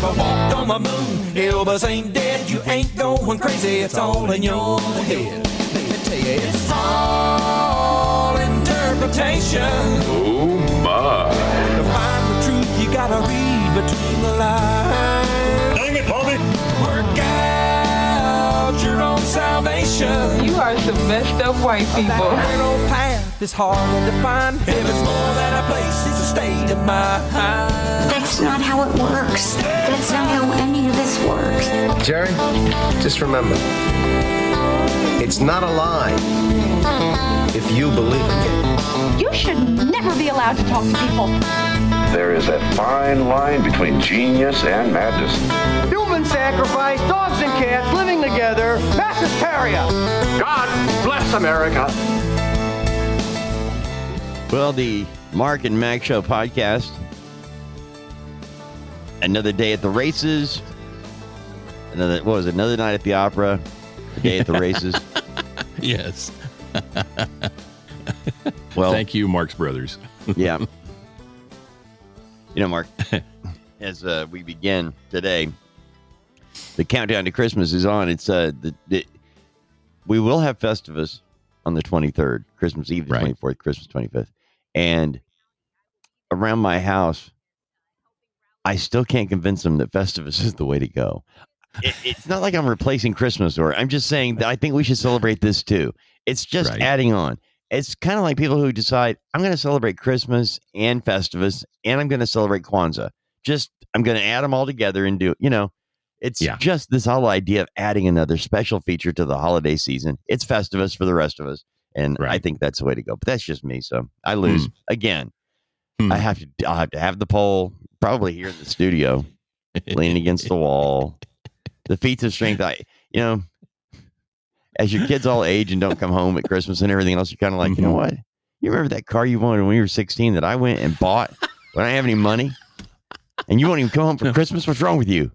never walked on the moon. Elvis ain't dead, you ain't going crazy. It's all in your head. Let me tell you, it's all interpretation. Oh my. To find the truth, you gotta read between the lines. Dang it, Bobby! Work out your own salvation. You are the best of white people. Narrow path hard to find. Heaven's more than a place, it's a state of mind. That's not how it works. That's not how any of this works. Jerry, just remember, it's not a lie if you believe it. You should never be allowed to talk to people. There is a fine line between genius and madness. Human sacrifice, dogs and cats living together, mass hysteria. God bless America. Well, the Mark and Mac Show podcast. Another day at the races. Another what was it? Another night at the opera. A day at the races. Yes. Well, Thank you, Marx Brothers. yeah. You know, Mark, as uh, we begin today, the countdown to Christmas is on. It's uh, the, the we will have Festivus on the 23rd, Christmas Eve, the Right. 24th, Christmas 25th, and around my house, I still can't convince them that Festivus is the way to go. It, it's not like I'm replacing Christmas, or I'm just saying that I think we should celebrate this too. It's just Right. adding on. It's kind of like people who decide I'm going to celebrate Christmas and Festivus, and I'm going to celebrate Kwanzaa. Just I'm going to add them all together and do. You know, it's Yeah. just this whole idea of adding another special feature to the holiday season. It's Festivus for the rest of us, and I think that's the way to go. But that's just me, so I lose again. Hmm. I have to. I'll have to have the pole probably here in the studio, leaning against the wall. The feats of strength. I, you know, as your kids all age and don't come home at Christmas and everything else, you're kind of like, you know Mhm. what? You remember that car you wanted when you were 16 that I went and bought when I didn't have any money, and you won't even come home for Christmas? What's wrong with you?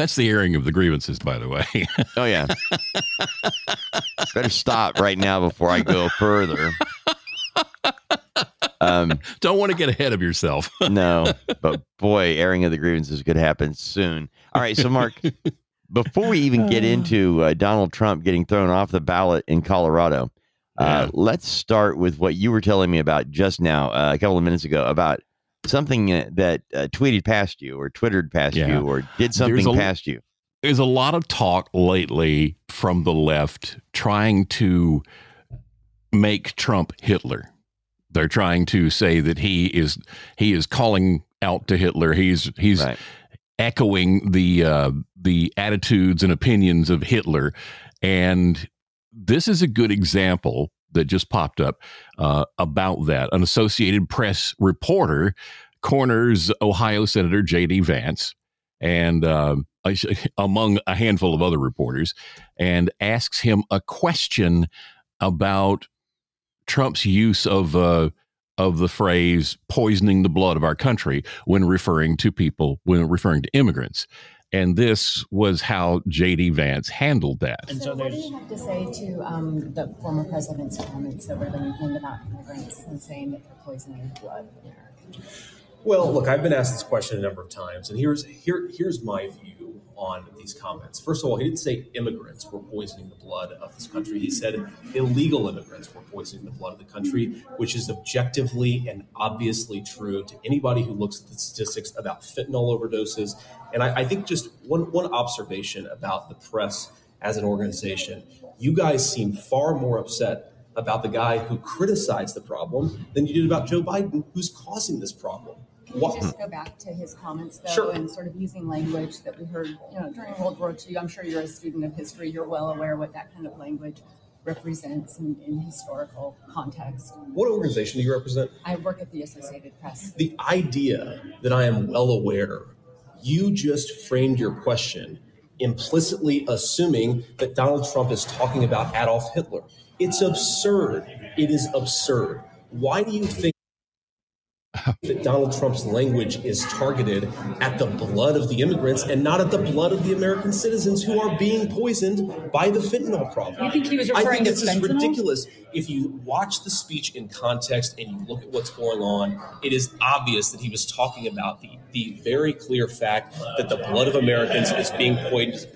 That's the airing of the grievances, by the way. Oh yeah. Better stop right now before I go further. Um, Don't want to get ahead of yourself. no, but boy, airing of the grievances could happen soon. All right, so Mark, before we even get into uh, Donald Trump getting thrown off the ballot in Colorado, uh, Yeah. let's start with what you were telling me about just now, uh, a couple of minutes ago, about something uh, that uh, tweeted past you or twittered past Yeah. you or did something a- past you. There's a lot of talk lately from the left trying to make Trump Hitler. They're trying to say that he is he is calling out to Hitler. He's he's Right. echoing the uh, the attitudes and opinions of Hitler, and this is a good example that just popped up uh, about that. An Associated Press reporter corners Ohio Senator J.D. Vance, and uh, among a handful of other reporters, and asks him a question about Trump's use of uh, of the phrase "poisoning the blood of our country" when referring to people, when referring to immigrants. And this was how J.D. Vance handled that. And So, what do you have to say to um, the former president's comments that over the weekend about immigrants and saying that they're poisoning the blood of Americans? Well, look, I've been asked this question a number of times, and here's here here's my view on these comments. First of all, he didn't say immigrants were poisoning the blood of this country. He said illegal immigrants were poisoning the blood of the country, which is objectively and obviously true to anybody who looks at the statistics about fentanyl overdoses. And I, I think just one one observation about the press as an organization, you guys seem far more upset about the guy who criticized the problem than you did about Joe Biden, who's causing this problem. Can just go back to his comments, though, Sure. and sort of using language that we heard, you know, during World War II? I'm sure you're a student of history. You're well aware what that kind of language represents in, in historical context. What organization do you represent? I work at the Associated Press. The idea that I am well aware, you just framed your question implicitly assuming that Donald Trump is talking about Adolf Hitler. It's absurd. It is absurd. Why do you think? That Donald Trump's language is targeted at the blood of the immigrants and not at the blood of the American citizens who are being poisoned by the fentanyl problem. You think he was I referring think to it's just fentanyl? ridiculous. If you watch the speech in context and you look at what's going on, it is obvious that he was talking about the, the very clear fact that the blood of Americans is being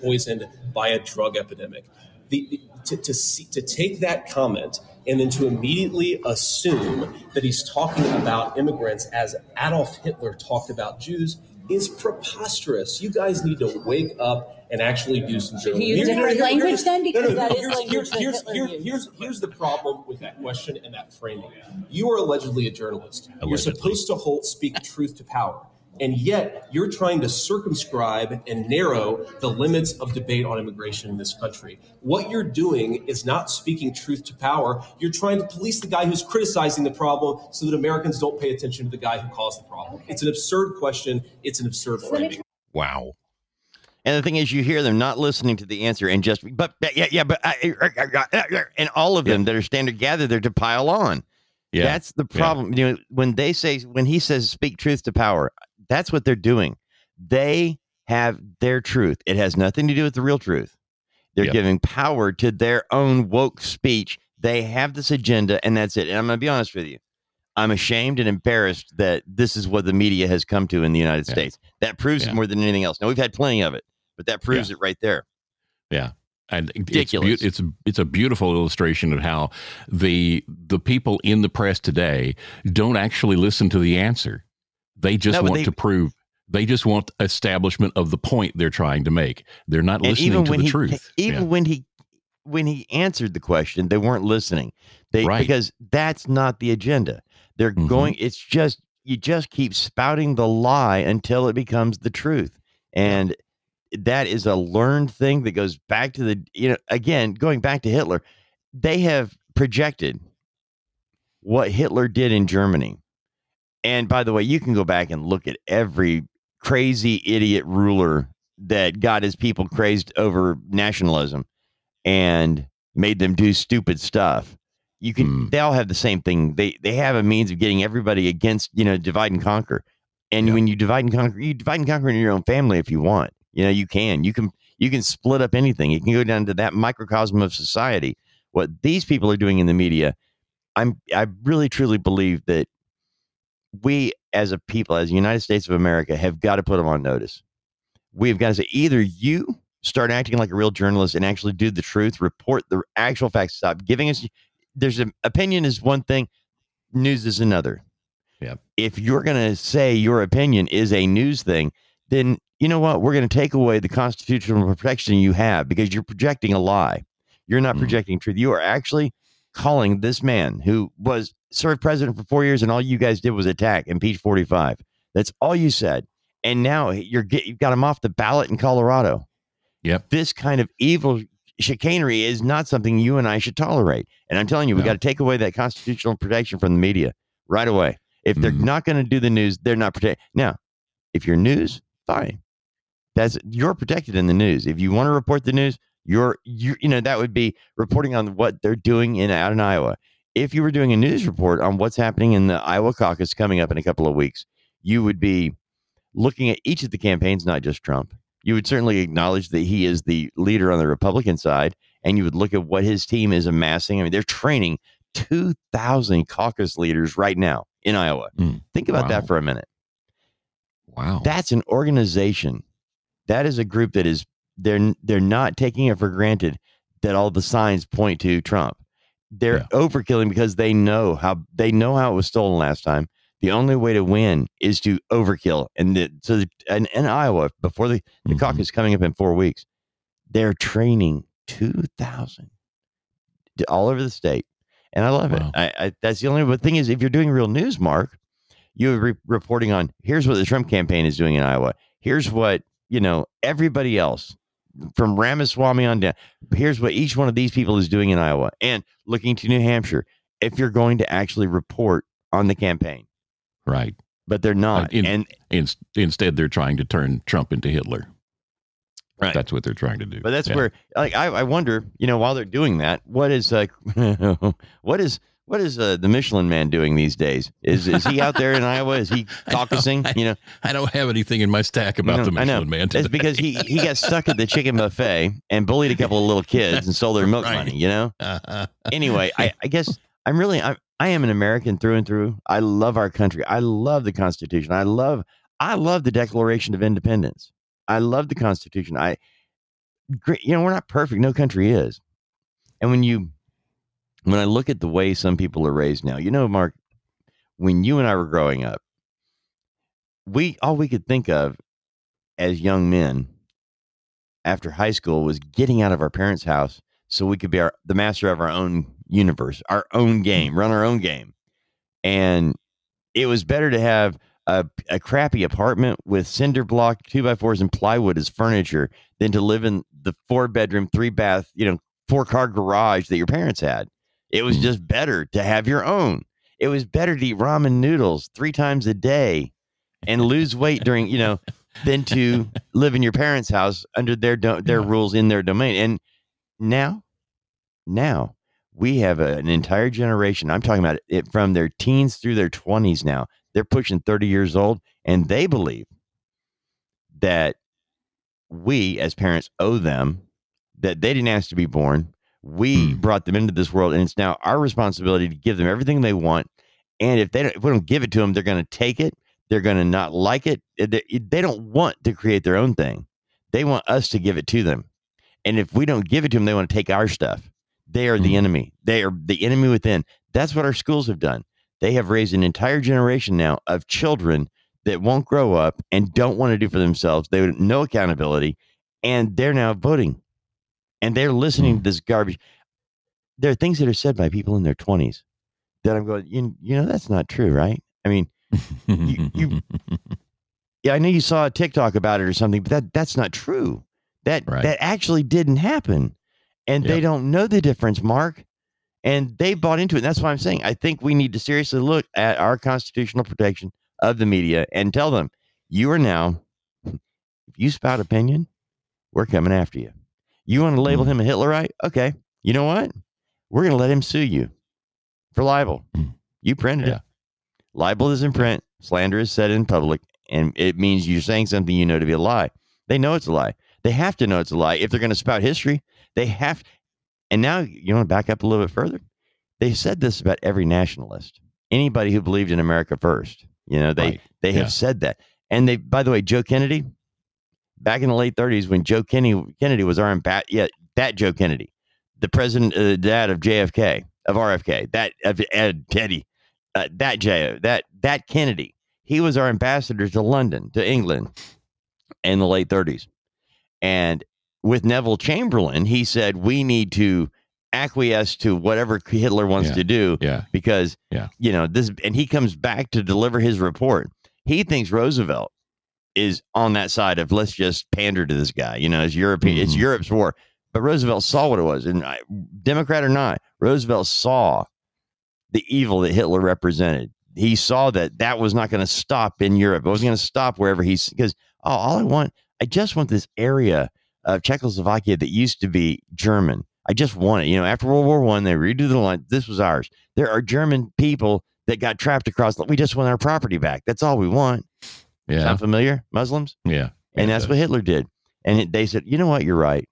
poisoned, by a drug epidemic. The, the- to, to, see, to take that comment and then to immediately assume that he's talking about immigrants as Adolf Hitler talked about Jews is preposterous. You guys need to wake up and actually do some Should he journalism. use different language then? Because that is here's, language here's, that here's, here's, here's, here's the problem with that question and that framing. You are allegedly a journalist. You're supposed to hold, speak truth to power. And yet, you're trying to circumscribe and narrow the limits of debate on immigration in this country. What you're doing is not speaking truth to power. You're trying to police the guy who's criticizing the problem so that Americans don't pay attention to the guy who caused the problem. It's an absurd question. It's an absurd framing. Wow. And the thing is, you hear them not listening to the answer and just, but but, yeah, yeah, but, I- and all of them that are standing gathered there to pile on. Yeah. That's the Yeah. problem. You know, when they say, when he says, speak truth to power, that's what they're doing. They have their truth. It has nothing to do with the real truth. They're Yep. giving power to their own woke speech. They have this agenda, and that's it. And I'm going to be honest with you. I'm ashamed and embarrassed that this is what the media has come to in the United Yeah. States. That proves Yeah. it more than anything else. Now, we've had plenty of it, but that proves it right there. Yeah. And it's, Ridiculous. beau- it's it's a beautiful illustration of how the the people in the press today don't actually listen to the answer. They just No, want they- to prove. They just want establishment of the point they're trying to make. They're not listening to the he truth. even Yeah. when he when he answered the question they weren't listening they Right. because that's not the agenda they're Mhm. going it's just you just keep spouting the lie until it becomes the truth and that is a learned thing that goes back to the you know again going back to hitler they have projected what hitler did in germany and by the way you can go back and look at every crazy idiot ruler that got his people crazed over nationalism and made them do stupid stuff. You can Hmm. they all have the same thing. They they have a means of getting everybody against, you know, divide and conquer. And Yeah. when you divide and conquer, you divide and conquer in your own family if you want. You know, you can. You can you can split up anything. You can go down to that microcosm of society. What these people are doing in the media, I'm I really truly believe that we as a people, as the United States of America, have got to put them on notice. We've got to say either you start acting like a real journalist and actually do the truth, report the actual facts, stop giving us. There's an opinion is one thing, news is another. Yep. If you're going to say your opinion is a news thing, then you know what? We're going to take away the constitutional protection you have because you're projecting a lie. You're not Mhm. projecting truth. You are actually calling this man who was served president for four years and all you guys did was attack impeach 45 that's all you said. And now you're get, you've got him off the ballot in colorado. Yep. this kind of evil chicanery is not something you and i should tolerate. And i'm telling you we got to take away that constitutional protection from the media right away. If they're Mhm. not going to do the news they're not protected now if you're news fine. That's you're protected in the news. If you want to report the news you're you you know that would be reporting on what they're doing in out in iowa if you were doing a news report on what's happening in the iowa caucus coming up in a couple of weeks you would be looking at each of the campaigns not just trump you would certainly acknowledge that he is the leader on the republican side and you would look at what his team is amassing i mean they're training 2000 caucus leaders right now in iowa Mm. think about Wow. that for a minute Wow. that's an organization. That is a group that is they're they're not taking it for granted that all the signs point to Trump. They're Yeah. overkilling because they know how they know how it was stolen last time. The only way to win is to overkill. And the, so the, and in Iowa before the, the Mhm. caucus coming up in four weeks, they're training two thousand all over the state, and I love Wow. it. I, I that's the only but thing is if you're doing real news, Mark, you're re- reporting on here's what the Trump campaign is doing in Iowa. Here's what you know everybody else from Ramaswamy on down. Here's what each one of these people is doing in Iowa, and looking to New Hampshire. If you're going to actually report on the campaign, right. but they're not, in- and In, instead, they're trying to turn Trump into Hitler. Right. That's what they're trying to do. But that's Yeah. where, like, I, I wonder, you know, while they're doing that, what is like, what is what is uh, the Michelin Man doing these days? Is is he out there in Iowa? Is he caucusing? you know, I don't have anything in my stack about you know, the I know. Michelin Man. Today. It's because he he got stuck at the chicken buffet and bullied a couple of little kids and stole their milk Right. money. You know. Uh-huh. Anyway, I, I guess I'm really I I am an American through and through. I love our country. I love the Constitution. I love I love the Declaration of Independence. I love the Constitution. I great. You know, we're not perfect. No country is. And when you when I look at the way some people are raised now, you know, Mark, when you and I were growing up, we all we could think of as young men after high school was getting out of our parents' house so we could be our, the master of our own universe, our own game, run our own game. And it was better to have a, a crappy apartment with cinder block, two by fours, and plywood as furniture than to live in the four bedroom, three bath, you know, four car garage that your parents had. It was just better to have your own. It was better to eat ramen noodles three times a day and lose weight during, you know, than to live in your parents' house under their do- their rules in their domain. And now, now we have a- an entire generation. I'm talking about it from their teens through their 20s now. They're pushing 30 years old, and they believe that we as parents owe them that they didn't ask to be born. We hmm. brought them into this world, and it's now our responsibility to give them everything they want. And if they don't, if we don't give it to them, they're going to take it. They're going to not like it. They, they don't want to create their own thing. They want us to give it to them. And if we don't give it to them, they want to take our stuff. They are the hmm. enemy. They are the enemy within. That's what our schools have done. They have raised an entire generation now of children that won't grow up and don't want to do for themselves. They have no accountability, and they're now voting, and they're listening to mm. this garbage. There are things that are said by people in their twenties that I'm going, you, you know, that's not true, right? I mean, you, you, yeah, I know you saw a TikTok about it or something, but that that's not true. That Right. that actually didn't happen, and they don't know the difference, Mark. And they bought into it. And that's why I'm saying I think we need to seriously look at our constitutional protection of the media and tell them you are now, if you spout opinion, we're coming after you. You want to label mm. him a Hitlerite? Okay. You know what? We're going to let him sue you for libel. Mm. You printed Yeah. it. Libel is in print. Slander is said in public, and it means you're saying something you know to be a lie. They know it's a lie. They have to know it's a lie if they're going to spout history. They have. And now you want to back up a little bit further. They said this about every nationalist, anybody who believed in America first. You know, they Right. they have Yeah. said that. And they, by the way, Joe Kennedy, back in the late 30s when Joe Kennedy Kennedy was our bat, yeah, that Joe Kennedy, the president, uh, dad of JFK, of RFK, that of Ed Teddy, uh, that J, that that Kennedy, he was our ambassador to London, to England, in the late 30s, and with Neville Chamberlain, he said we need to acquiesce to whatever Hitler wants Yeah. to do Yeah. because Yeah. you know this and he comes back to deliver his report he thinks roosevelt is on that side of let's just pander to this guy you know it's european it's Mhm. europe's war but roosevelt saw what it was and I, democrat or not roosevelt saw the evil that hitler represented he saw that that was not going to stop in europe it was going to stop wherever he's because oh, all i want i just want this area of czechoslovakia that used to be german I just want it. You know, after World War One, they redo the line. This was ours. There are German people that got trapped across. We just want our property back. That's all we want. Yeah. Sound familiar? Muslims, Yeah. and that's what Hitler did. And it, they said, you know what? You're right.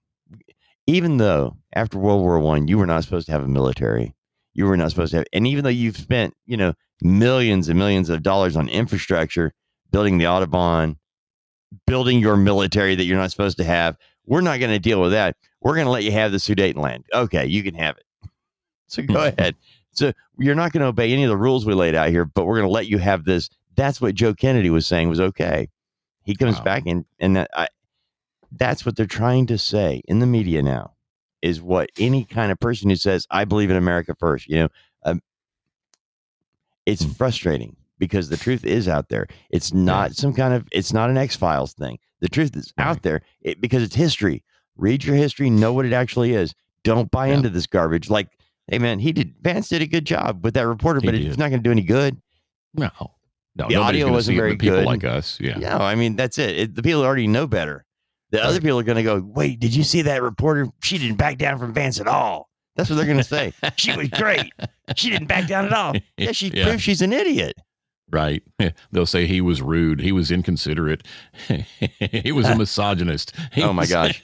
Even though after World War One, you were not supposed to have a military. You were not supposed to have, and even though you've spent, you know, millions and millions of dollars on infrastructure, building the Autobahn, building your military that you're not supposed to have, we're not going to deal with that. We're going to let you have the Sudetenland. Okay, you can have it. So go hmm. ahead. So you're not going to obey any of the rules we laid out here, but we're going to let you have this. That's what Joe Kennedy was saying was okay. He comes Wow. back and and that I, that's what they're trying to say in the media now is what any kind of person who says I believe in America first, you know, um, it's frustrating because the truth is out there. It's not some kind of it's not an X Files thing. The truth is out there it, because it's history. Read your history, know what it actually is. Don't buy into this garbage. Like, hey man, he did Vance did a good job with that reporter, He but did. it's not going to do any good. No, no. the audio wasn't very people good. like us. Yeah. No, I mean that's it. it the people already know better. The other people are going to go, wait, did you see that reporter? She didn't back down from Vance at all. That's what they're going to say. she was great. She didn't back down at all. Yeah, she Yeah. proves she's an idiot. Right. They'll say he was rude. He was inconsiderate. he was a misogynist. He Oh, my was- gosh.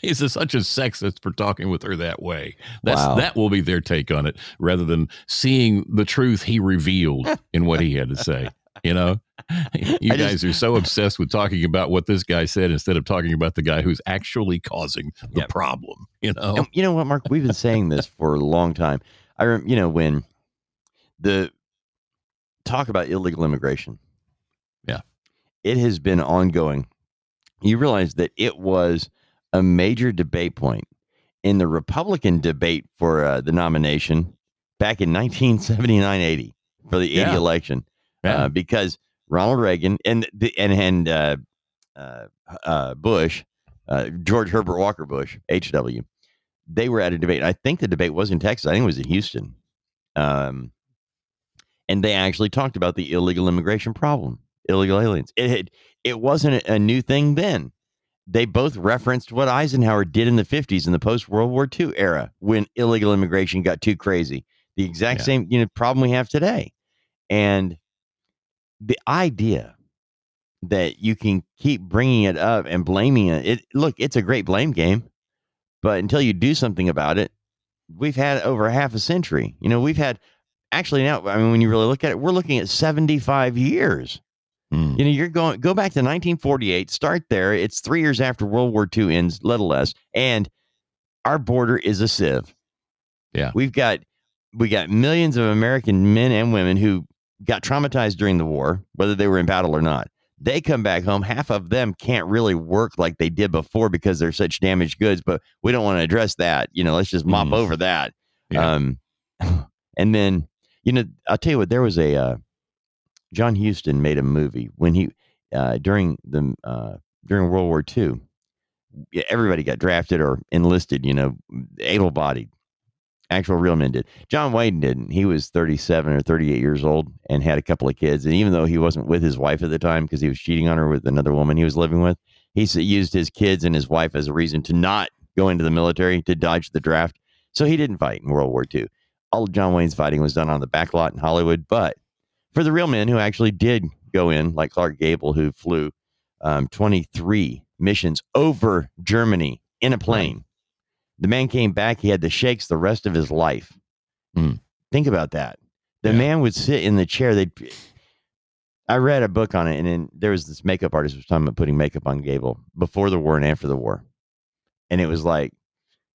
He's a, such a sexist for talking with her that way. That's Wow. that will be their take on it, rather than seeing the truth he revealed in what he had to say. You know, you I just- guys are so obsessed with talking about what this guy said instead of talking about the guy who's actually causing the Yep. problem. You know, And you know what, Mark? We've been saying this for a long time. I rem- you know, when the talk about illegal immigration, Yeah. it has been ongoing. You realize that it was a major debate point in the Republican debate for uh, the nomination back in 1979 80 for the 80 Yeah. election Yeah. uh, because Ronald Reagan and the and and uh, uh, uh, Bush, uh, George Herbert Walker Bush, HW, they were at a debate. I think the debate was in Texas. I think it was in Houston, um, and they actually talked about the illegal immigration problem, illegal aliens. It had, it wasn't a new thing then. They both referenced what Eisenhower did in the 50s in the post World War II era when illegal immigration got too crazy. The exact Yeah. same you know problem we have today. And the idea that you can keep bringing it up and blaming it, it look, it's a great blame game, but until you do something about it, we've had over half a century. You know, we've had actually now, I mean, when you really look at it, we're looking at 75 years. Hmm. You know, you're going go back to 1948, start there. It's three years after World War II ends, little less, and our border is a sieve. Yeah. we've got we got millions of American men and women who got traumatized during the war, whether they were in battle or not. They come back home. Half of them can't really work like they did before because they're such damaged goods. But we don't want to address that. You know, let's just mop Mm. over that. Yeah. Um, and then you know, I'll tell you what. There was a uh, John Huston made a movie when he uh, during the uh, during World War II. Everybody got drafted or enlisted. You know, able-bodied. Actual real men did. John Wayne didn't. He was 37 or 38 years old and had a couple of kids. And even though he wasn't with his wife at the time because he was cheating on her with another woman he was living with, he used his kids and his wife as a reason to not go into the military to dodge the draft. So he didn't fight in World War II. All of John Wayne's fighting was done on the back lot in Hollywood. But for the real men who actually did go in, like Clark Gable, who flew um, 23 missions over Germany in a plane. The man came back. He had the shakes the rest of his life. Hmm. Think about that. The Yeah. man would sit in the chair. They, I read a book on it, and then there was this makeup artist who was talking about putting makeup on Gable before the war and after the war, and it was like,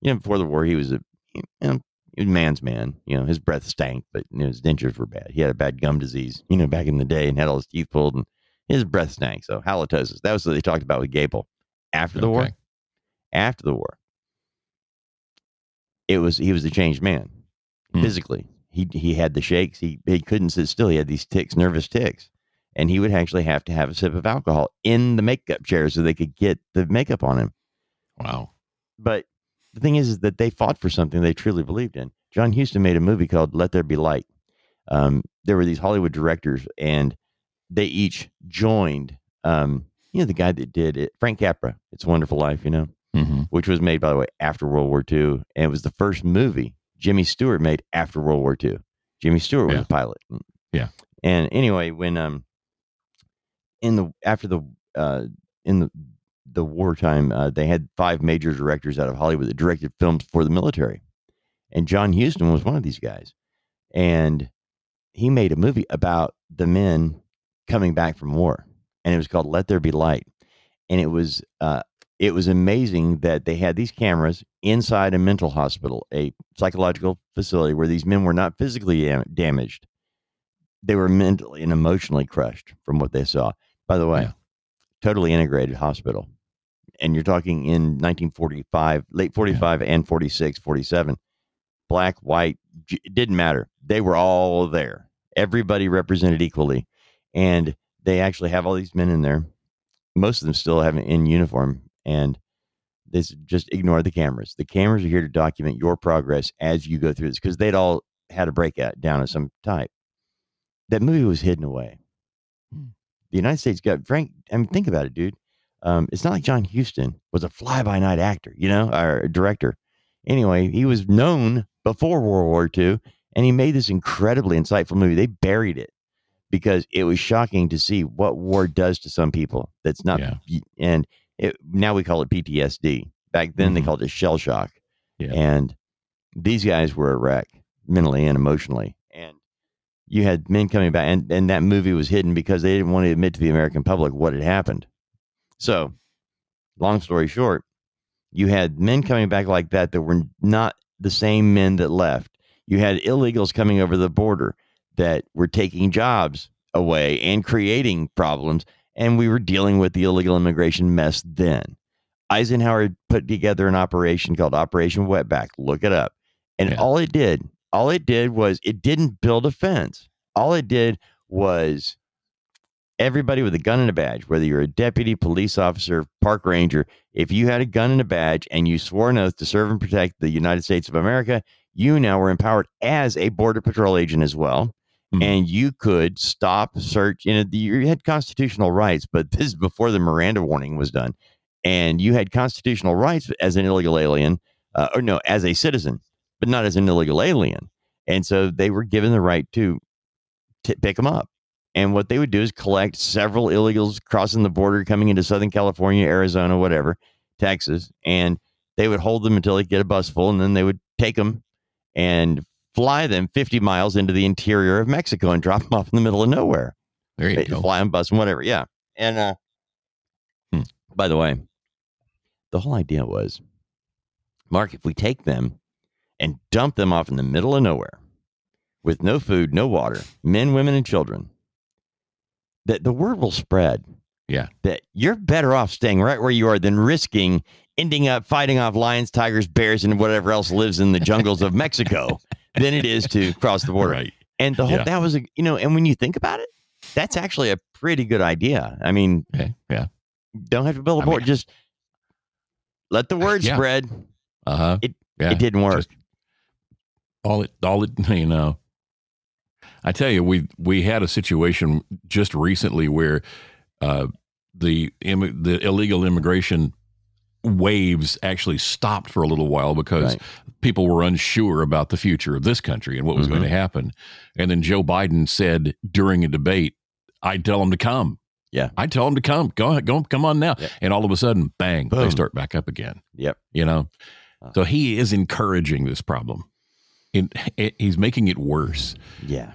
you know, before the war he was a, you know, he was man's man. You know, his breath stank, but you know, his dentures were bad. He had a bad gum disease, you know, back in the day, and had all his teeth pulled, and his breath stank. So halitosis. That was what they talked about with Gable after the war. After the war, it was he was a changed man Hmm. physically. He he had the shakes. He he couldn't sit still. He had these tics, nervous tics, and he would actually have to have a sip of alcohol in the makeup chair so they could get the makeup on him. Wow. But the thing is, is that they fought for something they truly believed in. John Huston made a movie called Let There Be Light. Um, there were these Hollywood directors, and they each joined. Um, you know, the guy that did it, Frank Capra. It's a Wonderful Life. You know, hmm which was made by the way after World War II, and it was the first movie Jimmy Stewart made after World War II. Jimmy Stewart was Yeah. a pilot. Yeah. And anyway, when um in the after the uh in the the wartime, uh, they had five major directors out of Hollywood that directed films for the military, and John Huston was one of these guys, and he made a movie about the men coming back from war, and it was called Let There Be Light, and it was uh it was amazing that they had these cameras inside a mental hospital, a psychological facility where these men were not physically dam- damaged. They were mentally and emotionally crushed from what they saw. By the way, Yeah. totally integrated hospital. And you're talking in 1945, late 45 and 46, 47. Black, white, it didn't matter. They were all there. Everybody represented equally. And they actually have all these men in there. Most of them still have in uniform and this just ignore the cameras. The cameras are here to document your progress as you go through this because they'd all had a breakout down of some type. That movie was hidden away. Hmm. The United States got Frank. I mean, think about it, dude. Um, it's not like John Huston was a fly by night actor, you know, or director. Anyway, he was known before World War II, and he made this incredibly insightful movie. They buried it because it was shocking to see what war does to some people. That's not, Yeah. and it, now we call it PTSD. Back then they Mhm. called it shell shock, Yeah. and these guys were a wreck mentally and emotionally. And you had men coming back, and, and that movie was hidden because they didn't want to admit to the American public what had happened. So, long story short, you had men coming back like that that were not the same men that left. You had illegals coming over the border that were taking jobs away and creating problems. And we were dealing with the illegal immigration mess then. Eisenhower put together an operation called Operation Wetback. Look it up. And Yeah. all it did, all it did was it didn't build a fence. All it did was everybody with a gun and a badge, whether you're a deputy, police officer, park ranger, if you had a gun and a badge and you swore an oath to serve and protect the United States of America, you now were empowered as a border patrol agent as well. Mhm. And you could stop, search. You know, you had constitutional rights, but this is before the Miranda warning was done. And you had constitutional rights as an illegal alien, uh, or no, as a citizen, but not as an illegal alien. And so they were given the right to t- pick them up. And what they would do is collect several illegals crossing the border, coming into Southern California, Arizona, whatever, Texas, and they would hold them until they get a bus full, and then they would take them and fly them 50 miles into the interior of Mexico and drop them off in the middle of nowhere. There you They go. Fly them, bus them, whatever. Yeah. And uh, Hmm. by the way, the whole idea was, Mark, if we take them and dump them off in the middle of nowhere with no food, no water, men, women, and children, that the word will spread Yeah. that you're better off staying right where you are than risking ending up fighting off lions, tigers, bears, and whatever else lives in the jungles of Mexico than it is to cross the border. Right. And the whole Yeah. that was a you know, and when you think about it, that's actually a pretty good idea. I mean, Okay. Yeah. don't have to build a I mean- board, just let the word Yeah. spread. Uh huh. It- yeah. It didn't work. Just- all it all it you know i tell you we we had a situation just recently where uh the the illegal immigration waves actually stopped for a little while because Right. People were unsure about the future of this country and what was going Mhm. to happen and then joe biden said during a debate i'd tell them to come Yeah. i'd tell them to come go go come on now Yeah. and all of a sudden bang they start back up again Yep. you know Uh. so he is encouraging this problem it, it, he's making it worse Yeah.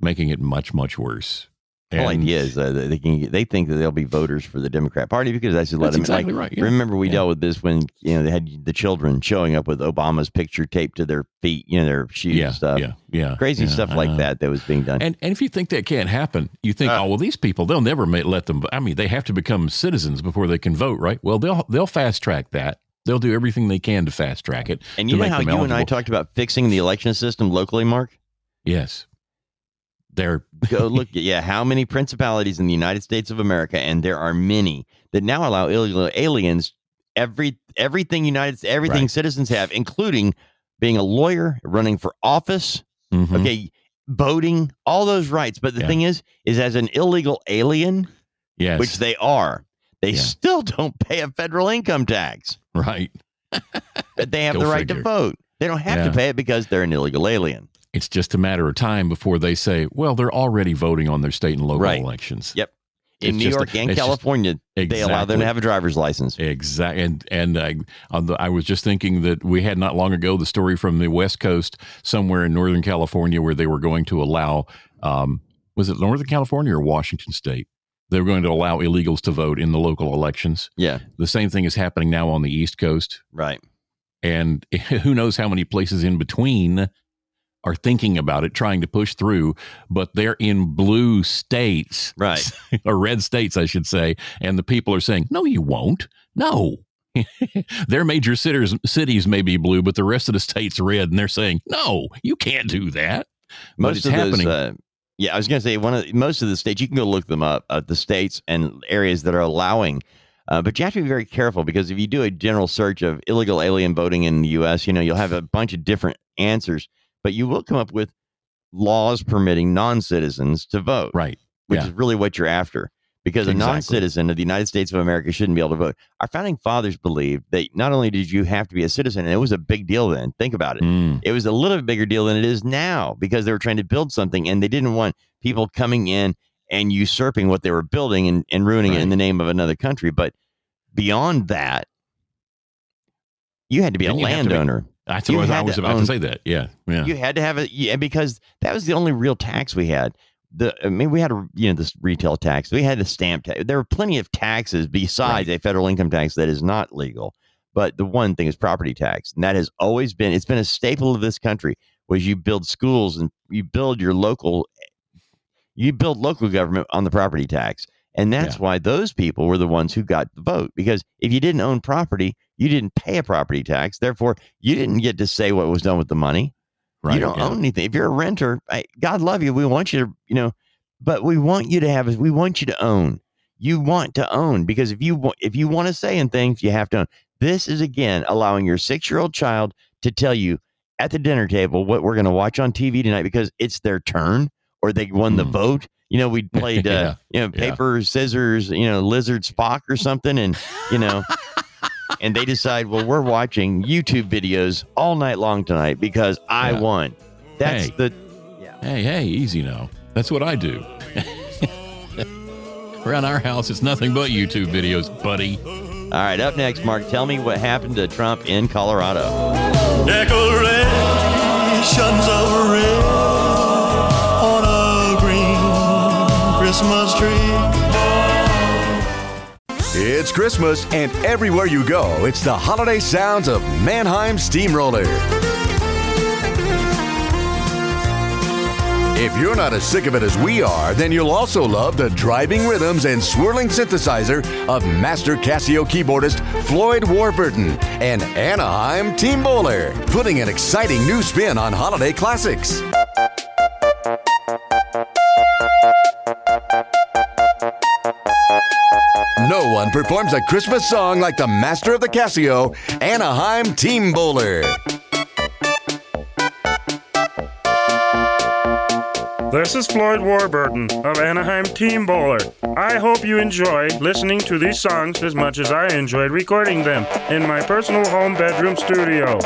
making it much much worse The whole idea is uh, they can they think that they'll be voters for the Democrat Party because that's just let That's them exactly like, right, yeah. Remember, we Yeah. dealt with this when you know they had the children showing up with Obama's picture taped to their feet, you know, their shoes yeah and stuff. yeah yeah Crazy stuff like that that was being done. and and if you think that can't happen you think Uh. oh well these people they'll never let them i mean they have to become citizens before they can vote right well they'll they'll fast track that they'll do everything they can to fast track it And you know how you and I talked about fixing the election system locally, Mark? yes they're Go look yeah, how many principalities in the United States of America, and there are many that now allow illegal aliens every everything United everything Right. citizens have, including being a lawyer, running for office, Mhm. okay, voting, all those rights. But the Yeah. thing is, is as an illegal alien, yes which they are, they Yeah. still don't pay a federal income tax. right But they have Go the right figure. to vote. They don't have Yeah. to pay it because they're an illegal alien. It's just a matter of time before they say well they're already voting on their state and local Right. elections Yep. In It's New just a- York and it's just- California, they allow them to have a driver's license. Exactly, and and I, on the, I was just thinking that we had not long ago the story from the West Coast, somewhere in Northern California, where they were going to allow, um, was it Northern California or Washington State? They were going to allow illegals to vote in the local elections. Yeah, The same thing is happening now on the East Coast, right. and who knows how many places in between are thinking about it, trying to push through, but they're in blue states Right. or red states, I should say, and the people are saying, "No, you won't. No." Their major cities cities may be blue, but the rest of the state's red, and they're saying, "No, you can't do that." Most of happening. those uh, yeah i was going to say one of the, most of the states you can go look them up uh, the states and areas that are allowing uh, but you have to be very careful because if you do a general search of illegal alien voting in the us you know you'll have a bunch of different answers but you will come up with laws permitting non-citizens to vote right. which Yeah. is really what you're after because a non-citizen of the United States of America shouldn't be able to vote. Our founding fathers believed that not only did you have to be a citizen, and it was a big deal then. Think about it. Mm, It was a little bit bigger deal than it is now because they were trying to build something and they didn't want people coming in and usurping what they were building and, and ruining it in the name of another country. But beyond that, you had to be a be- landowner. That's You what I was to about own- to say. That yeah, yeah. You had to have it, yeah, because that was the only real tax we had. The I mean, we had a you know this retail tax. We had the stamp tax. There were plenty of taxes besides a federal income tax that is not legal. But the one thing is property tax, and that has always been it's been a staple of this country. Was you build schools and you build your local, you build local government on the property tax, and that's Yeah. why those people were the ones who got the vote. Because if you didn't own property, you didn't pay a property tax. Therefore, you didn't get to say what was done with the money right. you don't yeah. own anything. If you're a renter, I, God love you. We want you to, you know, but we want you to have. We want you to own. You want to own because if you want, if you want to say in things, you have to own. This is again allowing your six year old child to tell you at the dinner table what we're going to watch on TV tonight because it's their turn or they won the Mm. vote. You know, we played, uh, Yeah. you know, Yeah. paper, scissors, you know, lizard Spock or something, and you know. And they decide, well, we're watching YouTube videos all night long tonight because I Yeah. won. That's Hey. the Hey, hey, easy now. That's what I do. Around our house, it's nothing but YouTube videos, buddy. All right, up next, Mark, tell me what happened to Trump in Colorado. Decorations of red on a green Christmas tree. It's Christmas, and everywhere you go, it's the holiday sounds of Mannheim Steamroller. If you're not as sick of it as we are, then you'll also love the driving rhythms and swirling synthesizer of master Casio keyboardist Floyd Warburton and Anaheim Team Bowler, putting an exciting new spin on holiday classics. One performs a Christmas song like the master of the Casio, Anaheim Team Bowler. This is Floyd Warburton of Anaheim Team Bowler. I hope you enjoy listening to these songs as much as I enjoyed recording them in my personal home bedroom studio.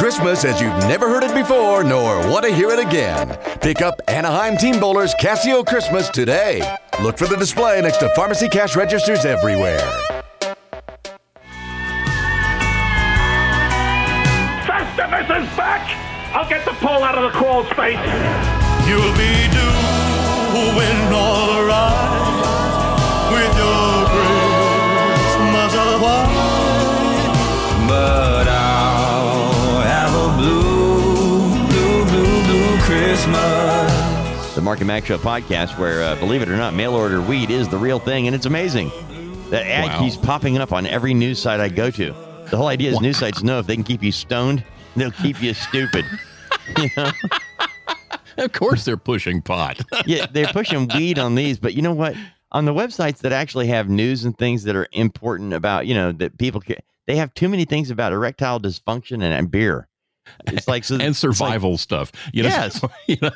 Christmas as you've never heard it before, nor want to hear it again. Pick up Anaheim Team Bowler's Casio Christmas today. Look for the display next to pharmacy cash registers everywhere. Festivus is back! I'll get the pole out of the crawl space. You'll be doing all right with your Christmas of The Mark and Mac Show podcast, where, uh, believe it or not, mail order weed is the real thing, and it's amazing. That ad Wow. keeps popping up on every news site I go to. The whole idea is news sites know if they can keep you stoned, they'll keep you stupid. you know? Of course, they're pushing pot. yeah, they're pushing weed on these, but you know what? On the websites that actually have news and things that are important about, you know, that people ca they have too many things about erectile dysfunction and, and beer. It's like so, and it's like- survival stuff. You know, Yes. you know,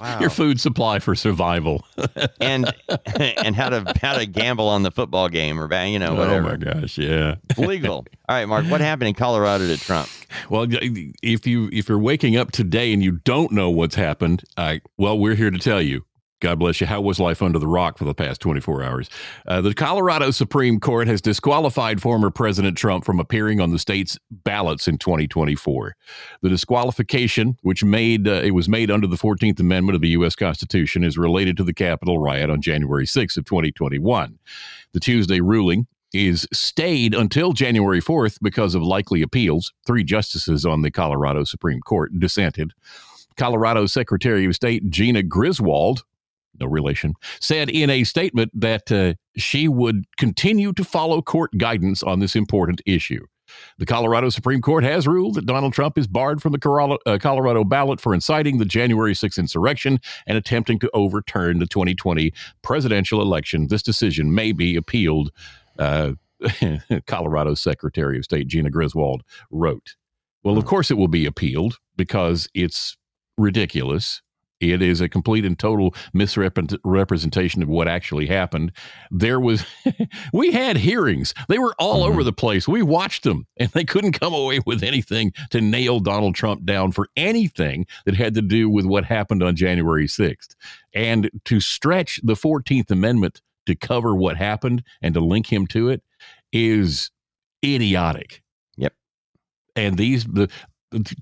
Wow. your food supply for survival. and and how to how to gamble on the football game or you know whatever. Oh my gosh, yeah. Legal. All right, Mark. What happened in Colorado to Trump? Well, if you if you're waking up today and you don't know what's happened, I well, we're here to tell you. God bless you. How was life under the rock for the past 24 hours? Uh, the Colorado Supreme Court has disqualified former President Trump from appearing on the state's ballots in 2024. The disqualification, which made uh, it was made under the 14th Amendment of the U.S. Constitution, is related to the Capitol riot on January 6th of 2021. The Tuesday ruling is stayed until January 4th because of likely appeals. Three justices on the Colorado Supreme Court dissented. Colorado Secretary of State Gina Griswold, no relation, said in a statement that uh, she would continue to follow court guidance on this important issue. The Colorado Supreme Court has ruled that Donald Trump is barred from the uh, Colorado ballot for inciting the January 6th insurrection and attempting to overturn the 2020 presidential election. This decision may be appealed, uh, Colorado Secretary of State Gina Griswold wrote. Well, of course, it will be appealed because it's ridiculous. It is a complete and total misrepresentation of what actually happened. There was, we had hearings. They were all Mm-hmm. over the place. We watched them and they couldn't come away with anything to nail Donald Trump down for anything that had to do with what happened on January 6th. And to stretch the 14th Amendment to cover what happened and to link him to it is idiotic. Yep. And these, the,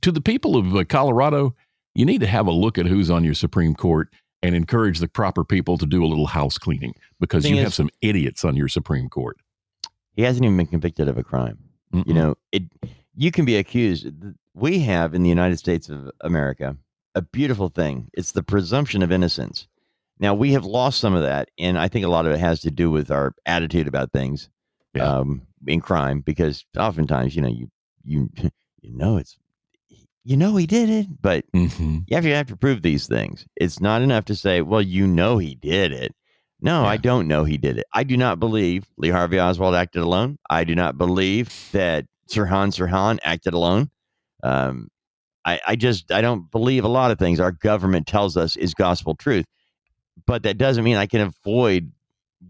to the people of uh, Colorado, you need to have a look at who's on your Supreme Court and encourage the proper people to do a little house cleaning because you is- have some idiots on your Supreme Court. He hasn't even been convicted of a crime. You know, it. You can be accused. We have in the United States of America a beautiful thing. It's the presumption of innocence. Now we have lost some of that, and I think a lot of it has to do with our attitude about things um, in crime. Because oftentimes, you know, you you you know it's you know he did it, but Mm-hmm. you have to have to prove these things. It's not enough to say, well, you know he did it. No, I don't know he did it. I do not believe Lee Harvey Oswald acted alone. I do not believe that Sirhan Sirhan acted alone. Um, I, I just I don't believe a lot of things our government tells us is gospel truth, but that doesn't mean I can avoid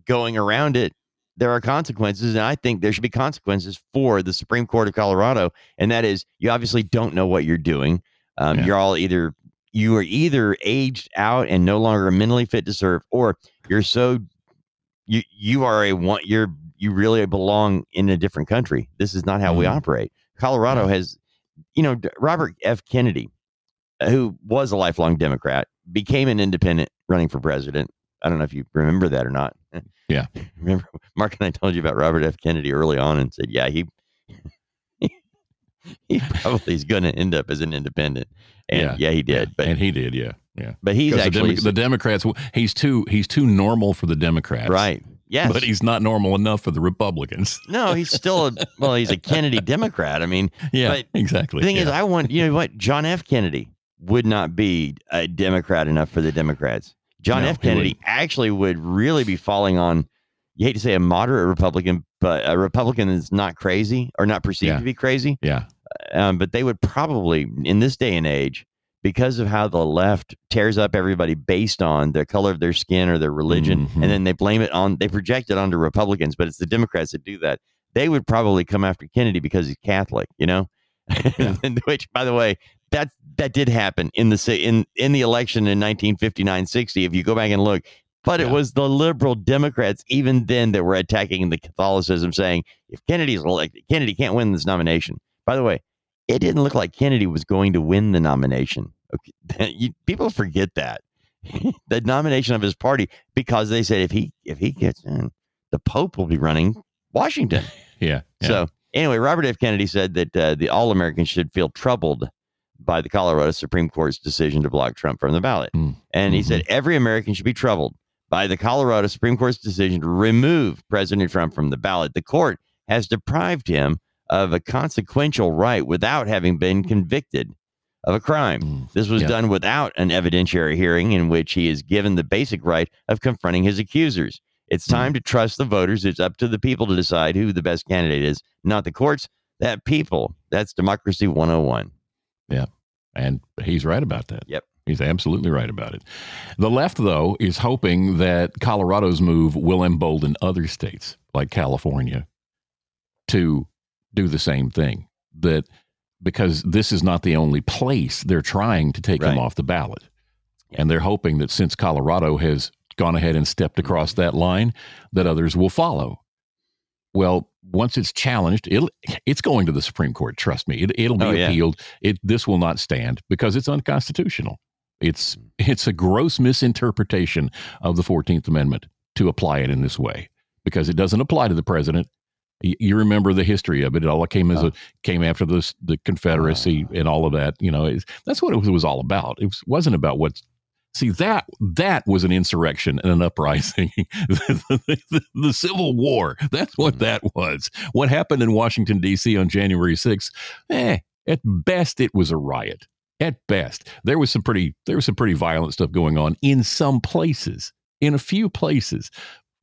going around it. There are consequences, and I think there should be consequences for the Supreme Court of Colorado, and that is you obviously don't know what you're doing. Um, You're all either you are either aged out and no longer mentally fit to serve, or you're so you you are a one you're you really belong in a different country. This is not how we operate. Colorado has, you know, Robert F. Kennedy, uh, who was a lifelong Democrat, became an independent running for president. I don't know if you remember that or not. Yeah. Remember, Mark and I told you about Robert F. Kennedy early on and said, yeah, he he probably is going to end up as an independent. And yeah, he did. But and he did, yeah, yeah. But he's 'Cause the, actually Demo- the Democrats. He's too he's too normal for the Democrats, Right. Yes. but he's not normal enough for the Republicans. No, he's still a well, he's a Kennedy Democrat. I mean, Yeah, but exactly. The thing is. I want you know what John F. Kennedy would not be a Democrat enough for the Democrats. John No, F. Kennedy actually would really be falling on. You hate to say a moderate Republican, but a Republican that's not crazy or not perceived Yeah. to be crazy. Yeah. Um, but they would probably, in this day and age, because of how the left tears up everybody based on the color of their skin or their religion, Mhm. and then they blame it on, they project it onto Republicans, but it's the Democrats that do that. They would probably come after Kennedy because he's Catholic, you know? And Which, by the way, that that did happen in the in in the election in 1959-60. If you go back and look, but it was the liberal Democrats even then that were attacking the Catholicism, saying if Kennedy's elected, Kennedy can't win this nomination. By the way, it didn't look like Kennedy was going to win the nomination. Okay, you, people forget that the nomination of his party because they said if he if he gets in, the Pope will be running Washington. yeah, yeah. So anyway, Robert F. Kennedy said that uh, the all Americans should feel troubled by the Colorado Supreme Court's decision to block Trump from the ballot, Hmm. and he mm-hmm. said every American should be troubled by the Colorado Supreme Court's decision to remove President Trump from the ballot. The court has deprived him of a consequential right without having been convicted of a crime. Hmm. This was Yeah. done without an evidentiary hearing in which he is given the basic right of confronting his accusers. It's hmm. time to trust the voters. It's up to the people to decide who the best candidate is, not the courts. That people. That's democracy 101. Yeah. And he's right about that. Yep. He's absolutely right about it. The left, though, is hoping that Colorado's move will embolden other states like California to do the same thing. That because this is not the only place they're trying to take him off the ballot. And they're hoping that since Colorado has gone ahead and stepped across that line, that others will follow. Well, once it's challenged, it'll, it's going to the Supreme Court. Trust me, it, it'll be Oh, yeah. appealed. It this will not stand because it's unconstitutional. It's it's a gross misinterpretation of the Fourteenth Amendment to apply it in this way because it doesn't apply to the president. Y- You remember the history of it. It all came as a came after this the Confederacy ah. and all of that. You know, that's what it was, it was all about. It was, wasn't about what's See that that was an insurrection and an uprising. the, the- the Civil War. That's what that was. What happened in Washington D.C. on January 6th? Eh, at best it was a riot. At best, there was some pretty there was some pretty violent stuff going on in some places. In a few places,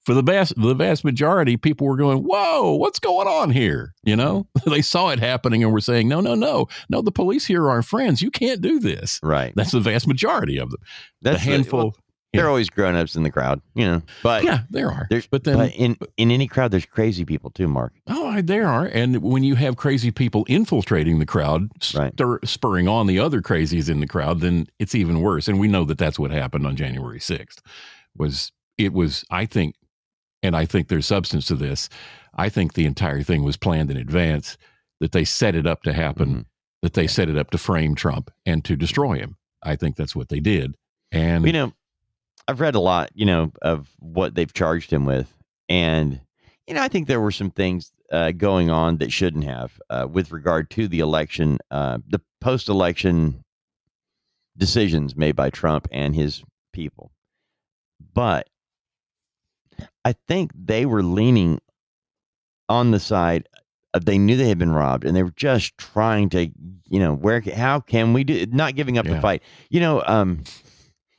for the vast the vast majority, people were going, "Whoa, what's going on here?" You know, mm-hmm. they saw it happening and were saying, "No, no, no, no. The police here are friends. You can't do this." Right. That's the vast majority of them. That's the handful. well, there are always grown ups in the crowd, you know. But yeah, there are. There's, but then but in in any crowd, there's crazy people too, Mark. Oh, there are. And when you have crazy people infiltrating the crowd, stir, spurring on the other crazies in the crowd, then it's even worse. And we know that that's what happened on January 6th. Was it was I think and I think there's substance to this. I think the entire thing was planned in advance that they set it up to happen, Mm-hmm. that they set it up to frame Trump and to destroy him. I think that's what they did. And you know, I've read a lot, you know, of what they've charged him with, and you know, I think there were some things uh, going on that shouldn't have uh, with regard to the election, uh, the post-election decisions made by Trump and his people. But I think they were leaning on the side of they knew they had been robbed, and they were just trying to, you know, where how can we do not giving up the fight, you know. um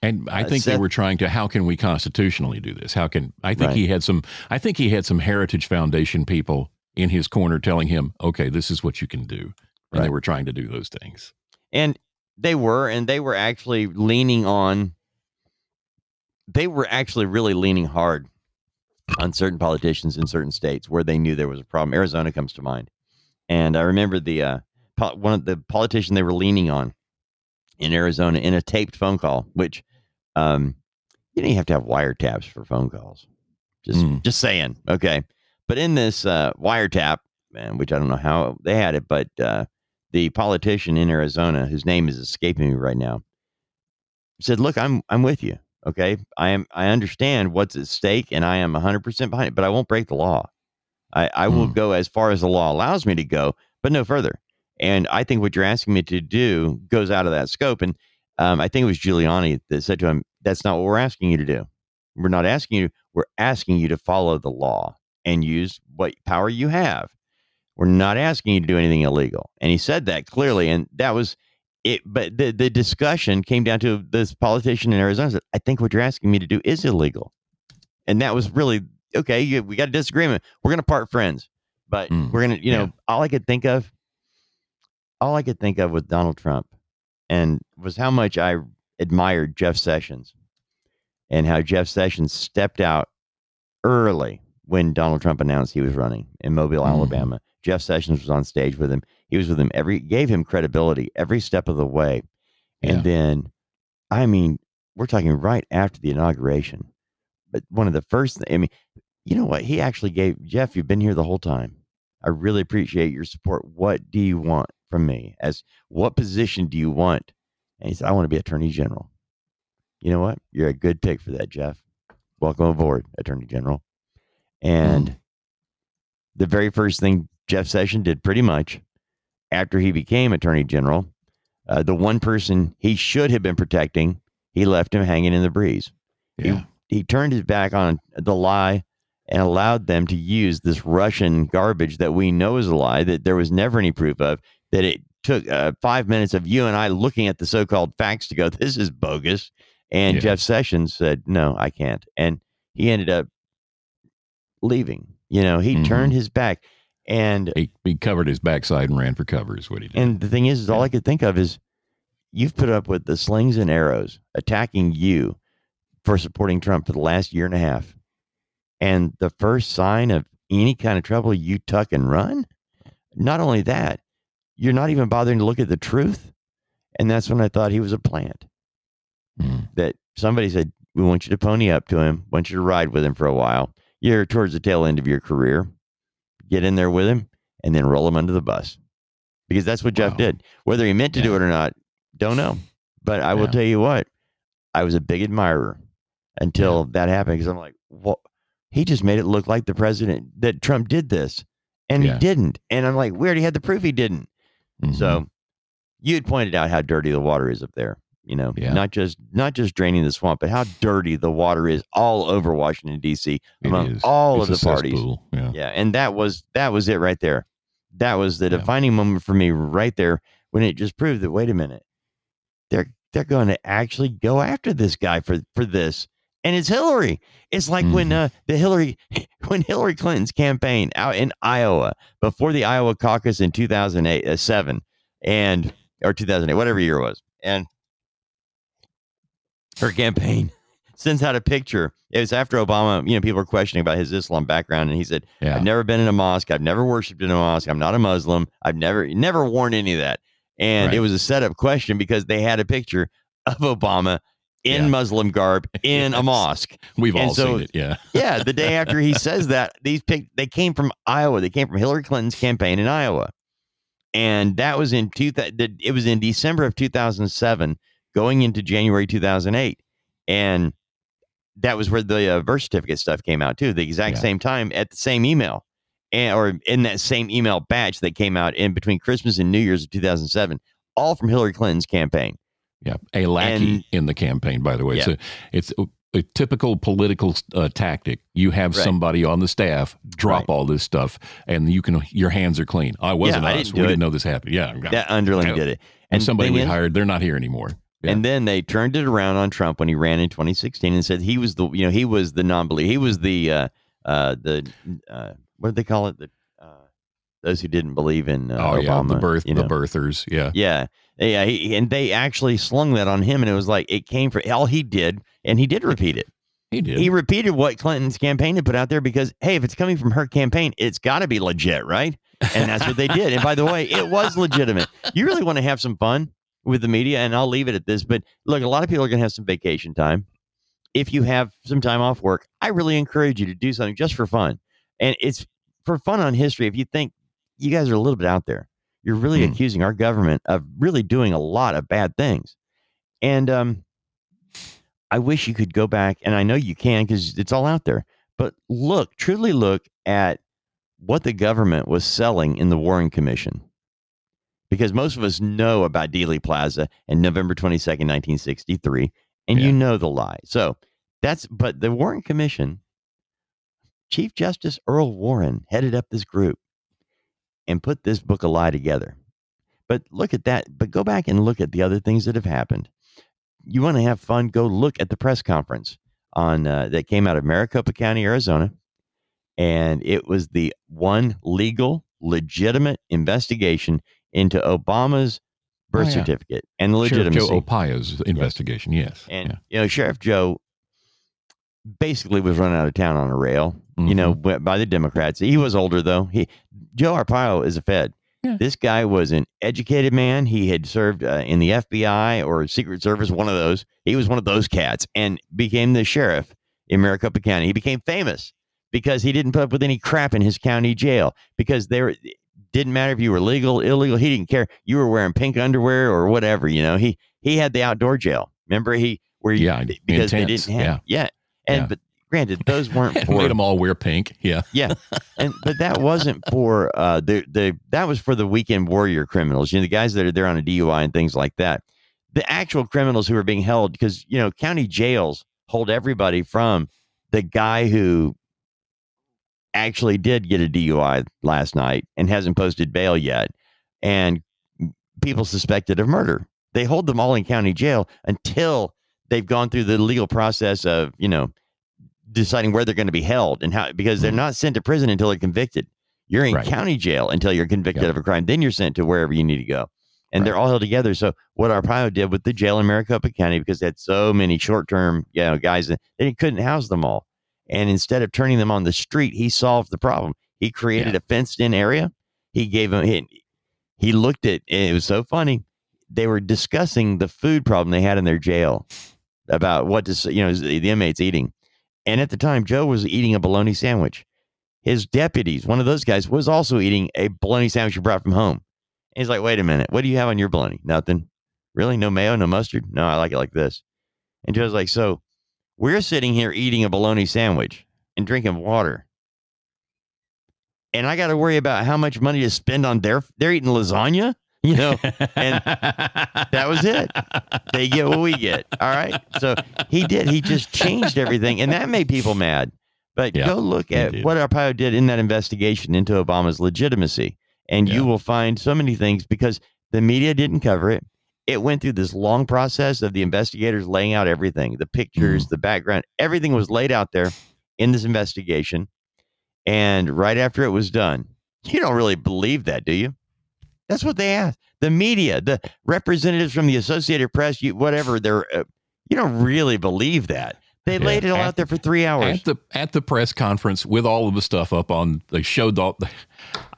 And I Uh, think they were trying to how can we constitutionally do this? How can I think Right. he had some I think he had some Heritage Foundation people in his corner telling him, "Okay, this is what you can do." And they were trying to do those things. And they were, and they were actually leaning on. They were actually really leaning hard on certain politicians in certain states where they knew there was a problem. Arizona comes to mind, and I remember the uh, po- one of the politician they were leaning on in Arizona in a taped phone call, which um, you don't have to have wiretaps for phone calls. Just Mm. just saying, okay. But in this uh, wiretap, man, which I don't know how they had it, but uh, the politician in Arizona, whose name is escaping me right now, said, "Look, I'm I'm with you. Okay, I am I understand what's at stake, and I am 100 percent behind it. But I won't break the law. I I will go as far as the law allows me to go, but no further. And I think what you're asking me to do goes out of that scope. And um, I think it was Giuliani that said to him, "That's not what we're asking you to do. We're not asking you. We're asking you to follow the law and use what power you have." We're not asking you to do anything illegal. And he said that clearly. And that was it. But the, the discussion came down to this politician in Arizona said, I think what you're asking me to do is illegal. And that was really okay. You, we got a disagreement. We're going to part friends. But Mm, we're going to, you know, all I could think of, all I could think of with Donald Trump and was how much I admired Jeff Sessions and how Jeff Sessions stepped out early when Donald Trump announced he was running in Mobile, Mm-hmm. Alabama. Jeff Sessions was on stage with him. He was with him every gave him credibility every step of the way. And Yeah. then I mean, we're talking right after the inauguration. But one of the first I mean, you know what? He actually gave Jeff, you've been here the whole time. I really appreciate your support. What do you want from me? As what position do you want? And he said, I want to be attorney general. You know what? You're a good pick for that, Jeff. Welcome aboard, Attorney General. Hmm. And the very first thing Jeff Sessions did, pretty much after he became Attorney General, uh, the one person he should have been protecting, he left him hanging in the breeze. Yeah. He, he turned his back on the lie and allowed them to use this Russian garbage that we know is a lie, that there was never any proof of, that it took uh, five minutes of you and I looking at the so called facts to go, this is bogus. And Yeah. Jeff Sessions said, no, I can't. And he ended up leaving. You know, he Mhm. turned his back. And He, he covered his backside and ran for cover is what he did. and the thing is, is all I could think of is you've put up with the slings and arrows attacking you for supporting Trump for the last year and a half. And the first sign of any kind of trouble, you tuck and run. Not only that, you're not even bothering to look at the truth. And that's when I thought he was a plant. Mm. That somebody said, We want you to pony up to him, want you to ride with him for a while. You're towards the tail end of your career. Get in there with him and then roll him under the bus. Because that's what Jeff Wow. did. Whether he meant to do it or not, don't know. But I will tell you what, I was a big admirer until that happened because I'm like, well, he just made it look like the president that Trump did this. And Yeah. he didn't. And I'm like, we already had the proof he didn't. Mhm. So you had pointed out how dirty the water is up there. You know, Yeah. not just not just draining the swamp, but how dirty the water is all over Washington D.C. Among is. all It's of the parties. Yeah. Yeah, and that was that was it right there. That was the Yeah. defining moment for me right there when it just proved that wait a minute, they're they're going to actually go after this guy for for this, and it's Hillary. It's like when Mm-hmm. uh, the Hillary when Hillary Clinton's campaign out in Iowa before the Iowa caucus in 2008 uh, 7 and or 2008 whatever year it was. And her campaign sends out a picture. It was after Obama, you know, people were questioning about his Islam background and he said, Yeah. "I've never been in a mosque. I've never worshiped in a mosque. I'm not a Muslim. I've never never worn any of that." And it was a setup question because they had a picture of Obama in Yeah. Muslim garb in a mosque. We've And all so- seen it. Yeah. yeah, the day after he says that, these pic- they came from Iowa. They came from Hillary Clinton's campaign in Iowa, and that was in two. the- It was in December of 2007, going into January 2008, and that was where the uh, birth certificate stuff came out too. The exact Yeah. same time at the same email, and or in that same email batch that came out in between Christmas and New Year's of 2007, all from Hillary Clinton's campaign. Yeah, a lackey And- in the campaign, by the way. Yeah. So it's a, a typical political uh, tactic. You have Right. somebody on the staff drop Right. all this stuff, and you can your hands are clean. I wasn't I us. didn't we do didn't know this happened. Yeah, That underling Yeah. did it, and somebody we is- hired, they're not here anymore. Yeah. And then they turned it around on Trump when he ran in 2016 and said he was the you know he was the non-believer. He was the uh, uh, the uh, what did they call it? The uh, those who didn't believe in uh, oh yeah, the birth, you the birthers. Yeah, Yeah, yeah. He, and they actually slung that on him, and it was like it came from all he did, and he did repeat it. he did. He repeated what Clinton's campaign had put out there because hey, if it's coming from her campaign, it's got to be legit, right? And that's what they did. And by the way, it was legitimate. You really want to have some fun with the media, and I'll leave it at this. But look, a lot of people are going to have some vacation time. If you have some time off work, I really encourage you to do something just for fun. And it's for fun on history. If you think you guys are a little bit out there, you're really Hmm. accusing our government of really doing a lot of bad things. And um, I wish you could go back, and I know you can because it's all out there. But look, truly look at what the government was selling in the Warren Commission. Because most of us know about Dealey Plaza and November 22nd, 1963, and you know the lie. So that's, but the Warren Commission, Chief Justice Earl Warren headed up this group and put this book of lie together. But look at that. But go back and look at the other things that have happened. You want to have fun? Go look at the press conference on uh, that came out of Maricopa County, Arizona, and it was the one legal, legitimate investigation into Obama's birth Oh, yeah. certificate and the Sheriff. Joe Arpaio's investigation. Yes, And yeah. you know, Sheriff Joe basically was run out of town on a rail. You know, Mm-hmm. by the Democrats. He was older though. He Joe Arpaio is a Fed. Yeah. This guy was an educated man. He had served uh, in the FBI or Secret Service, one of those. He was one of those cats, and became the sheriff in Maricopa County. He became famous because he didn't put up with any crap in his county jail because there didn't matter if you were legal, illegal. He didn't care. You were wearing pink underwear or whatever. You know, he he had the outdoor jail. Remember he where he, Yeah, because they didn't have yeah. yeah. And Yeah. but granted, those weren't for made them all wear pink. Yeah, yeah, and but that wasn't for uh the the that was for the weekend warrior criminals. You know, the guys that are there on a DUI and things like that. The actual criminals who are being held because you know county jails hold everybody from the guy who actually did get a DUI last night and hasn't posted bail yet, and people suspected of murder. They hold them all in county jail until they've gone through the legal process of you know deciding where they're going to be held and how because they're mm-hmm. not sent to prison until they're convicted. You're in Right. county jail until you're convicted Yep. of a crime. Then you're sent to wherever you need to go. And they're all held together. So what Arpaio did with the jail in Maricopa County, because they had so many short-term, you know, guys, they couldn't house them all. And instead of turning them on the street, he solved the problem. He created a fenced-in area. He gave them. He, he looked at. It was so funny. They were discussing the food problem they had in their jail about what to, you know, the inmates eating. And at the time, Joe was eating a bologna sandwich. His deputies, one of those guys, was also eating a bologna sandwich he brought from home. And he's like, wait a minute, what do you have on your bologna? Nothing. Really? No mayo, no mustard? No, I like it like this. And Joe's like, so we're sitting here eating a bologna sandwich and drinking water. And I got to worry about how much money to spend on their, they're eating lasagna, you know? and that was it. They get what we get. All right. So he did. He just changed everything, and that made people mad. But Yeah, go look at did. what Arpaio did in that investigation into Obama's legitimacy, and you will find so many things because the media didn't cover it. It went through this long process of the investigators laying out everything the pictures, Mm. the background, everything was laid out there in this investigation. And right after it was done, you don't really believe that, do you? That's what they asked. The media, the representatives from the Associated Press, you, whatever, they're, uh, you don't really believe that. They Yeah. laid it all At- out there for three hours. at the at the press conference with all of the stuff up on they showed all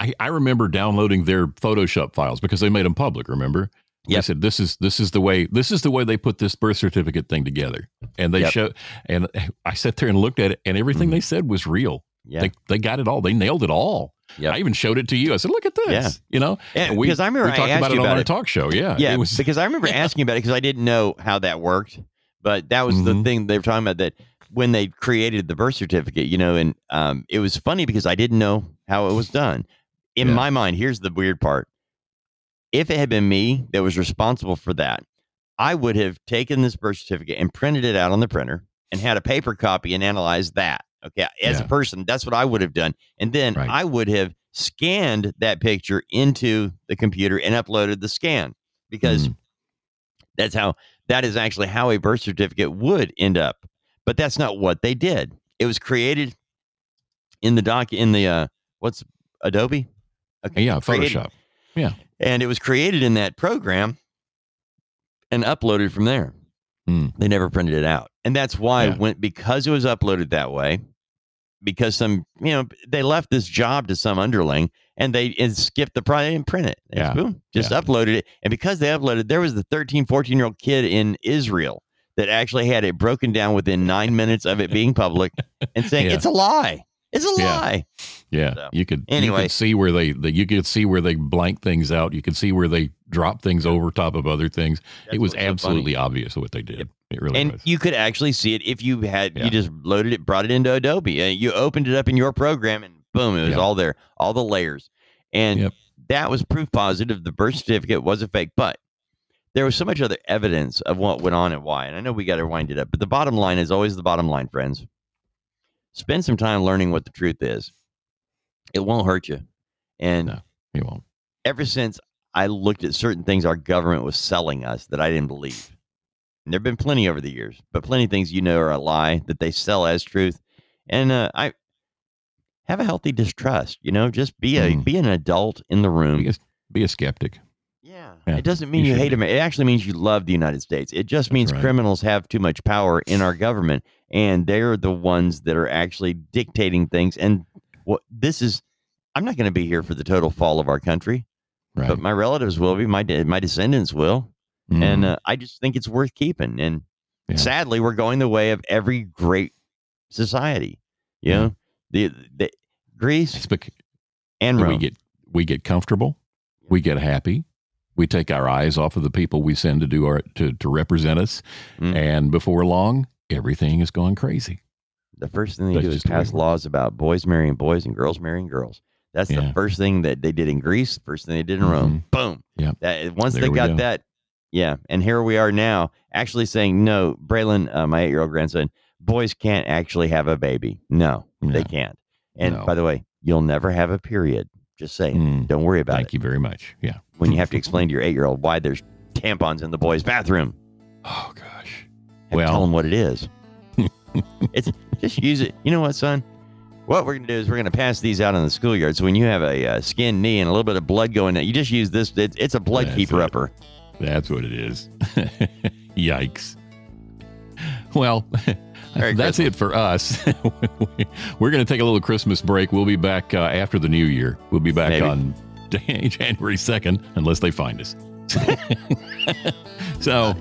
I, I remember downloading their photoshop files because they made them public remember they Yep. said this is this is the way this is the way they put this birth certificate thing together and they Yep. show and i sat there and looked at it and everything they said was real Yeah. they, they got it all they nailed it all Yep. i even showed it to you i said look at this Yeah. you know And we, because I remember we talked about it on our talk show yeah yeah, was because I remember asking about it because I didn't know how that worked. But that was the Mhm. thing they were talking about that when they created the birth certificate, you know, and um, it was funny because I didn't know how it was done. In Yeah. my mind, here's the weird part: if it had been me that was responsible for that, I would have taken this birth certificate and printed it out on the printer and had a paper copy and analyzed that. Okay, as a person, that's what I would have done, and then Right. I would have scanned that picture into the computer and uploaded the scan because Mm. that's how that is actually how a birth certificate would end up. But that's not what they did. It was created in the doc in the uh what's Adobe? Okay, yeah created- photoshop yeah And it was created in that program and uploaded from there. Mm. They never printed it out. And that's why Yeah. when because it was uploaded that way, because some you know, they left this job to some underling and they and skipped the project and print it. And Yeah. boom, just Yeah. uploaded it. And because they uploaded, there was the 13, 14 year old kid in Israel that actually had it broken down within nine minutes of it being public and saying, Yeah. It's a lie. It's a Yeah. lie. Yeah, So, you could you anyway. could see where they, they you could see where they blank things out. You could see where they drop things over top of other things. That's it was what's so absolutely obvious what they did. It really and was. you could actually see it if you had Yeah. you just loaded it, brought it into Adobe, and you opened it up in your program, and boom, it was Yep. all there, all the layers, and Yep. that was proof positive. The birth certificate was a fake, but there was so much other evidence of what went on and why. And I know we got to wind it up, but the bottom line is always the bottom line, friends. Spend some time learning what the truth is. It won't hurt you, and No, you won't. ever since I looked at certain things our government was selling us that I didn't believe. And there have been plenty over the years, but plenty of things you know are a lie that they sell as truth. And uh, I have a healthy distrust. You know, just be a Mm. be an adult in the room. Be a, be a skeptic. Yeah. It doesn't mean you you, hate. America. It actually means you love the United States. It just means right. criminals have too much power in our government, and they're the ones that are actually dictating things. And what this is, I'm not going to be here for the total fall of our country, Right. but my relatives will be. My my descendants will, and Mhm. uh, I just think it's worth keeping. And Yeah. sadly, we're going the way of every great society. You Yeah. know, the the Greece and we get we get comfortable, we get happy, we take our eyes off of the people we send to do our to, to represent us, Mm. and before long, everything is going crazy. The first thing they That's do is pass laws about boys marrying boys and girls marrying girls. That's the first thing that they did in Greece. First thing they did in Rome. Boom. yeah That, once There they got go. that, yeah. And here we are now, actually saying no. Braylon, uh, my eight-year-old grandson, boys can't actually have a baby. No, they can't. And No. by the way, you'll never have a period. Just saying. Mm. Don't worry about Thank it. Thank you very much. Yeah. When you have to explain to your eight-year-old why there's tampons in the boys' bathroom, Oh gosh. and Well- tell them what it is. it's just use it. You know what, son? What we're gonna do is we're gonna pass these out in the schoolyard. So when you have a uh, skinned knee and a little bit of blood going, you just use this. It's, it's a blood That's keeper it. upper. That's what it is. Yikes. Well, Merry that's it for us. We're going to take a little Christmas break. We'll be back uh, after the new year. We'll be back Maybe. on January 2nd, unless they find us. so,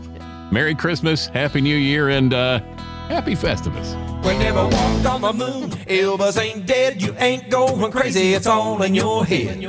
Merry Christmas, Happy New Year, and uh, Happy Festivus. We never walked on the moon. Elvis ain't dead. You ain't going crazy. It's all in your head.